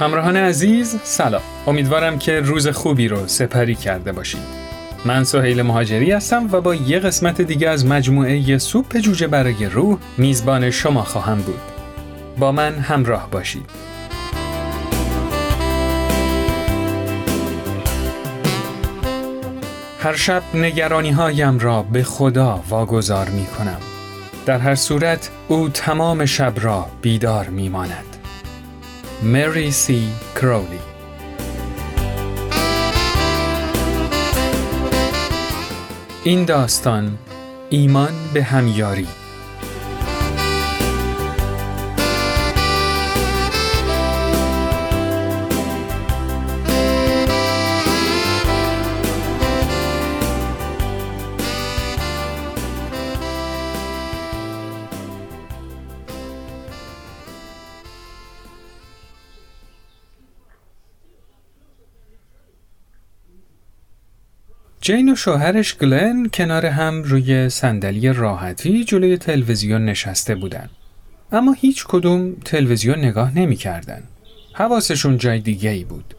همراهان عزیز سلام. امیدوارم که روز خوبی رو سپری کرده باشید. من سهیل مهاجری هستم و با یه قسمت دیگه از مجموعه سوپ جوجه برای روح میزبان شما خواهم بود. با من همراه باشید. هر شب نگرانی هایم را به خدا واگذار می کنم در هر صورت او تمام شب را بیدار می ماند مری سی کرولی این داستان ایمان به همیاری. جین و شوهرش گلن کنار هم روی صندلی راحتی جلوی تلویزیون نشسته بودن. اما هیچ کدوم تلویزیون نگاه نمی کردن. حواسشون جای دیگه ای بود.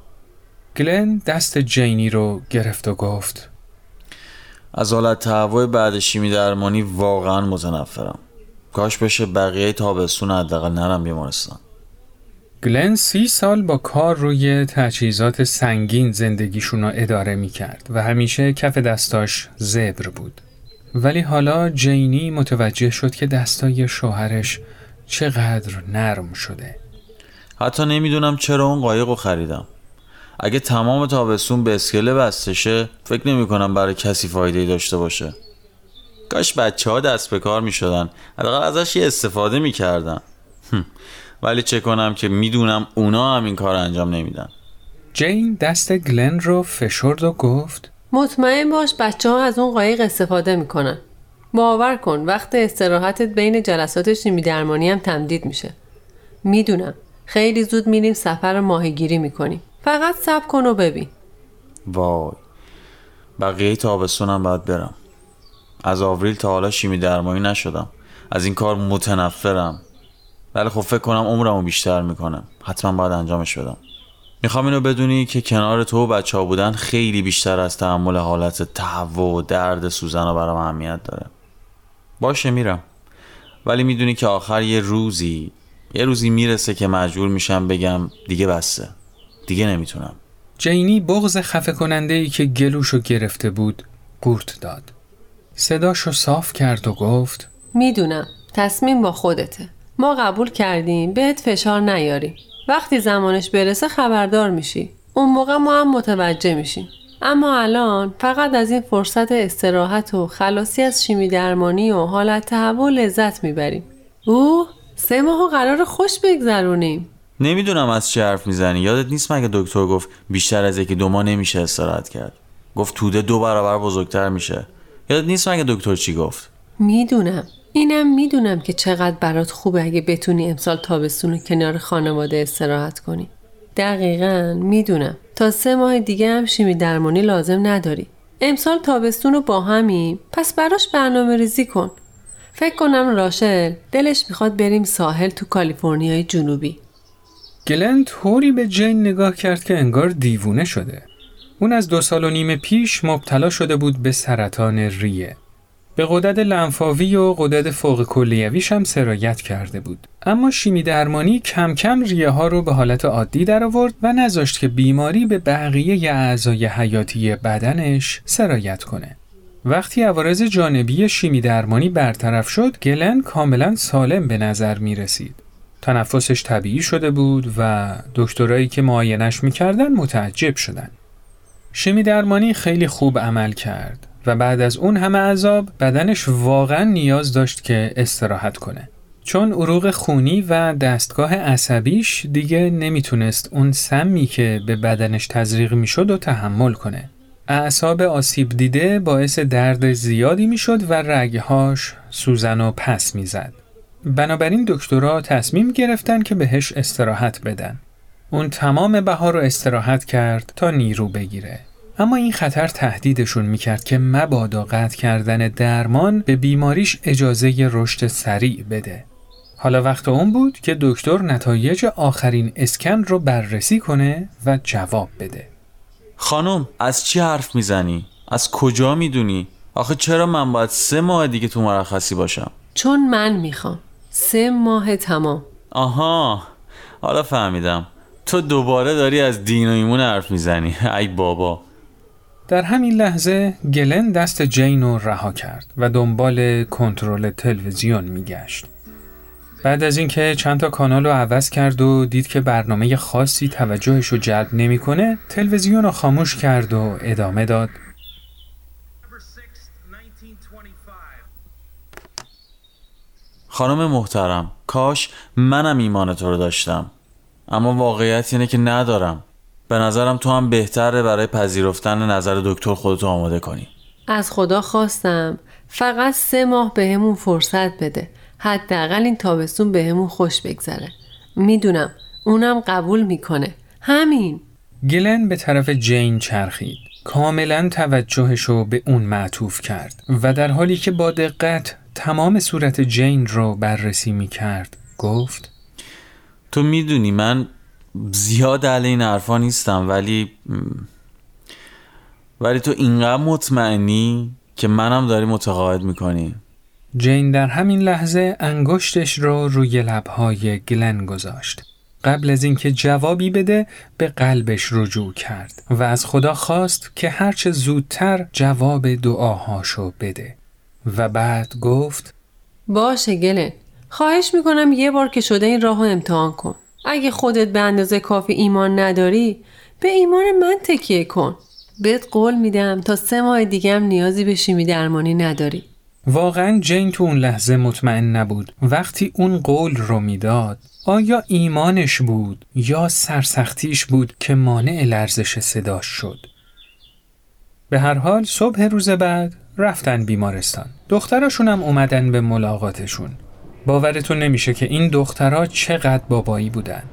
گلن دست جینی رو گرفت و گفت از حالت تهوع بعد شیمی درمانی واقعا متنفرم کاش بشه بقیه تابستون حداقل نرم بیمارستان گلن سی سال با کار روی تجهیزات سنگین زندگیشون رو اداره می کرد و همیشه کف دستاش زبر بود. ولی حالا جینی متوجه شد که دستای شوهرش چقدر نرم شده. حتی نمی‌دونم چرا اون قایق رو خریدم اگه تمام تابستون به اسکله بستشه فکر نمی کنم برای کسی فایده داشته باشه کاش بچه ها دست به کار می شدن حداقل ازش یه استفاده می کردن. ولی چه کنم که می‌دونم اونا هم این کار انجام نمیدن. جین دست گلن رو فشرد و گفت مطمئن باش بچه ها از اون قایق استفاده می‌کنن. باور کن وقت استراحتت بین جلسات شیمی درمانی هم تمدید میشه. می‌دونم. خیلی زود میریم سفر ماهیگیری می‌کنیم. فقط سب کن و ببین. وای. بقیه تابستونم باید برم. از آوریل تا حالا شیمی درمانی نشدم. از این کار متنفرم. ولی خب فکر کنم عمرمو بیشتر می‌کنه حتما باید انجامش بدم. می‌خوام اینو بدونی که کنار تو و بچه ها بودن خیلی بیشتر از تحمل حالت تهوع و درد سوزن برام اهمیت داره. باشه میرم. ولی می‌دونی که آخر یه روزی یه روزی می‌رسه که مجبور میشم بگم دیگه بسته. دیگه نمی‌تونم. جینی بغز خفه کننده ای که گلوشو گرفته بود قورت داد. صداشو صاف کرد و گفت می‌دونم. تصمیم با خودته. ما قبول کردیم بهت فشار نیاریم وقتی زمانش برسه خبردار میشی. اون موقع ما هم متوجه میشیم. اما الان فقط از این فرصت استراحت و خلاصی از شیمی درمانی و حالت تهوع لذت می‌بریم. اوه سه ماهو قرار خوش بگذرونیم. نمی‌دونم از چه حرف می‌زنی. یادت نیست مگه دکتر گفت بیشتر از یکی دو ماه نمیشه استراحت کرد؟ گفت توده دو برابر بزرگتر میشه. یادت نیست مگه دکتر چی گفت؟ می‌دونم. اینم می‌دونم که چقدر برات خوبه اگه بتونی امسال تابستون رو کنار خانواده استراحت کنی. دقیقا می‌دونم تا سه ماه دیگه هم شیمی درمانی لازم نداری. امسال تابستون رو با همیم پس براش برنامه ریزی کن. فکر کنم راشل دلش می‌خواد بریم ساحل تو کالیفرنیای جنوبی. گلن طوری به جین نگاه کرد که انگار دیوونه شده. اون از دو سال و نیم پیش مبتلا شده بود به سرطان ریه. به قدرت لنفاوی و قدرت فوق کلیویش هم سرایت کرده بود. اما شیمی درمانی کم کم ریه ها رو به حالت عادی در آورد و نذاشت که بیماری به بقیه اعضای حیاتی بدنش سرایت کنه. وقتی عوارض جانبی شیمی درمانی برطرف شد گلن کاملا سالم به نظر می رسید. تنفسش طبیعی شده بود و دکترایی که معاینش می‌کردن متعجب شدن. شیمی درمانی خیلی خوب عمل کرد. و بعد از اون همه عذاب بدنش واقعا نیاز داشت که استراحت کنه. چون عروق خونی و دستگاه عصبیش دیگه نمی‌تونست اون سمی که به بدنش تزریق می‌شد و تحمل کنه. اعصاب آسیب دیده باعث درد زیادی می‌شد و رگهاش سوزن و پس می‌زد. بنابراین دکترها تصمیم گرفتن که بهش استراحت بدن. اون تمام بهار رو استراحت کرد تا نیرو بگیره. اما این خطر تهدیدشون می‌کرد که مبادا قطع کردن درمان به بیماریش اجازه رشد سریع بده. حالا وقت اون بود که دکتر نتایج آخرین اسکن رو بررسی کنه و جواب بده. خانم از چی حرف می‌زنی؟ از کجا می‌دونی؟ آخه چرا من باید سه ماه دیگه تو مرخصی باشم؟ چون من می‌خوام سه ماه تمام آها حالا فهمیدم تو دوباره داری از دین و ایمون حرف می‌زنی ای بابا در همین لحظه گلن دست جین رو رها کرد و دنبال کنترل تلویزیون میگشت. بعد از اینکه چند تا کانال رو عوض کرد و دید که برنامه خاصی توجهش رو جلب نمی‌کنه، تلویزیون رو خاموش کرد و ادامه داد. خانم محترم کاش منم ایمان تو رو داشتم اما واقعیت اینه که ندارم به نظرم تو هم بهتره برای پذیرفتن نظر دکتر خودتو آماده کنی. از خدا خواستم. فقط سه ماه بهمون فرصت بده. حداقل این تابستون بهمون خوش بگذره. می‌دونم اونم قبول می‌کنه. همین. گلن به طرف جین چرخید. کاملا توجهش رو به اون معطوف کرد و در حالی که با دقت تمام صورت جین رو بررسی می کرد گفت تو می‌دونی من زیاد علی این حرفا نیستم ولی ولی تو اینقدر مطمئنی که منم داری متقاعد می‌کنی. جین در همین لحظه انگشتش رو روی لبهای گلن گذاشت. قبل از اینکه جوابی بده به قلبش رجوع کرد و از خدا خواست که هرچه زودتر جواب دعاهاشو بده. و بعد گفت باشه گلن خواهش می‌کنم یه بار که شده این راه امتحان کن. اگه خودت به اندازه کافی ایمان نداری به ایمان من تکیه کن. بهت قول میدم تا سه ماه دیگه هم نیازی به شیمی درمانی نداری. واقعا جین تو اون لحظه مطمئن نبود. وقتی اون قول رو می‌داد آیا ایمانش بود یا سرسختیش بود که مانع لرزش صداش شد؟ به هر حال صبح روز بعد رفتن بیمارستان. دختراشون هم اومدن به ملاقاتشون. باورتون نمیشه که این دخترها چقدر بابایی بودن.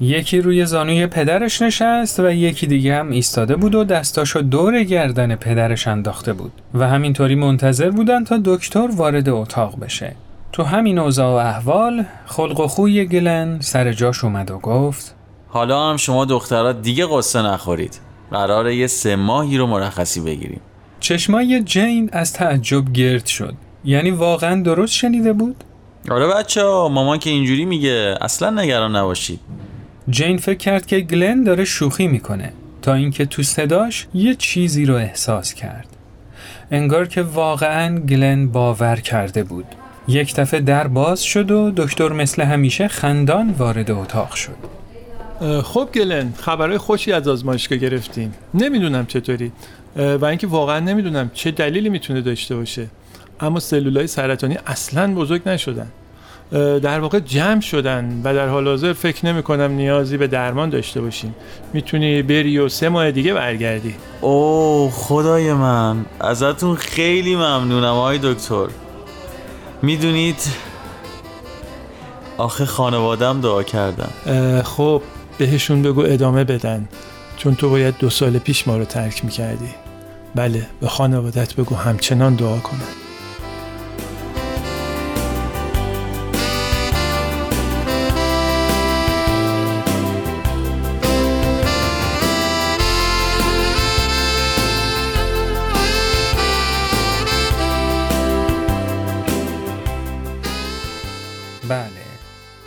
یکی روی زانوی پدرش نشست و یکی دیگه هم ایستاده بود و دستاشو دور گردن پدرش انداخته بود و همینطوری منتظر بودن تا دکتر وارد اتاق بشه. تو همین اوضاع و احوال خلق و خوی گلن سر جاش اومد و گفت حالا هم شما دخترها دیگه قصه نخورید. قراره یه سه ماهی رو مرخصی بگیریم. چشمای جین از تعجب گرد شد. یعنی واقعا درست شنیده بود؟ آره بچه ها مامان که اینجوری میگه. اصلا نگران نباشید. جین فکر کرد که گلن داره شوخی می‌کنه. تا اینکه تو صداش یه چیزی رو احساس کرد. انگار که واقعا گلن باور کرده بود. یک دفعه در باز شد و دکتر مثل همیشه خندان وارد اتاق شد. خب گلن خبرهای خوشی از آزمایشگاه گرفتیم نمی‌دونم چطوری. و اینکه واقعا نمی‌دونم چه دلیلی می‌تونه داشته باشه. اما سلولای سرطانی اصلا بزرگ نشدن. در واقع جمع شدن و در حال حاضر فکر نمی کنم نیازی به درمان داشته باشیم. می‌تونی بری و سه ماه دیگه برگردی. اوه خدای من. ازتون خیلی ممنونم آقای دکتر. می‌دونید آخه خانوادم دعا کردن. خب بهشون بگو ادامه بدن. چون تو باید دو سال پیش ما رو ترک می‌کردی. بله به خانوادت بگو همچنان دعا کنن.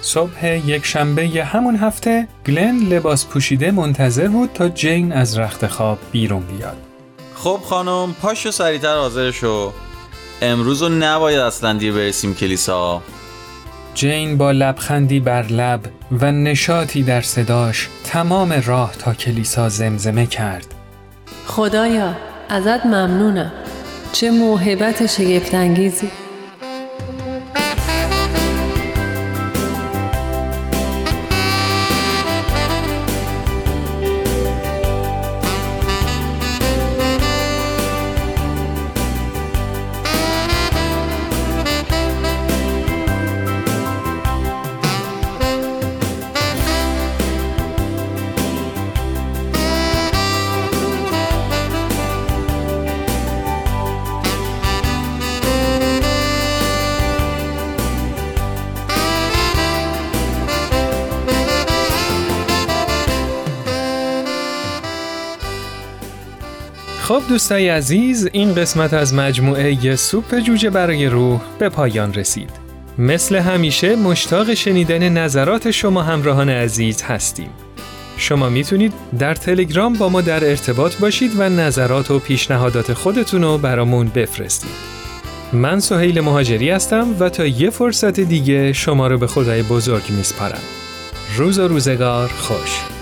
صبح یک شنبه ی همون هفته گلن لباس پوشیده منتظر بود تا جین از رخت خواب بیرون بیاد. خب خانم پاشو سریعتر حاضر شو. امروز رو نباید اصلا دیر برسیم کلیسا. جین با لبخندی بر لب و نشاطی در صداش تمام راه تا کلیسا زمزمه کرد. خدایا ازت ممنونم. چه موهبت شگفتانگیزی. خب دوستای عزیز این قسمت از مجموعه سوپ جوجه برای روح به پایان رسید. مثل همیشه مشتاق شنیدن نظرات شما همراهان عزیز هستیم. شما می‌تونید در تلگرام با ما در ارتباط باشید و نظرات و پیشنهادات خودتون رو برامون بفرستید. من سهیل مهاجری هستم و تا یه فرصت دیگه شما رو به خدای بزرگ میسپارم. روز و روزگار خوش.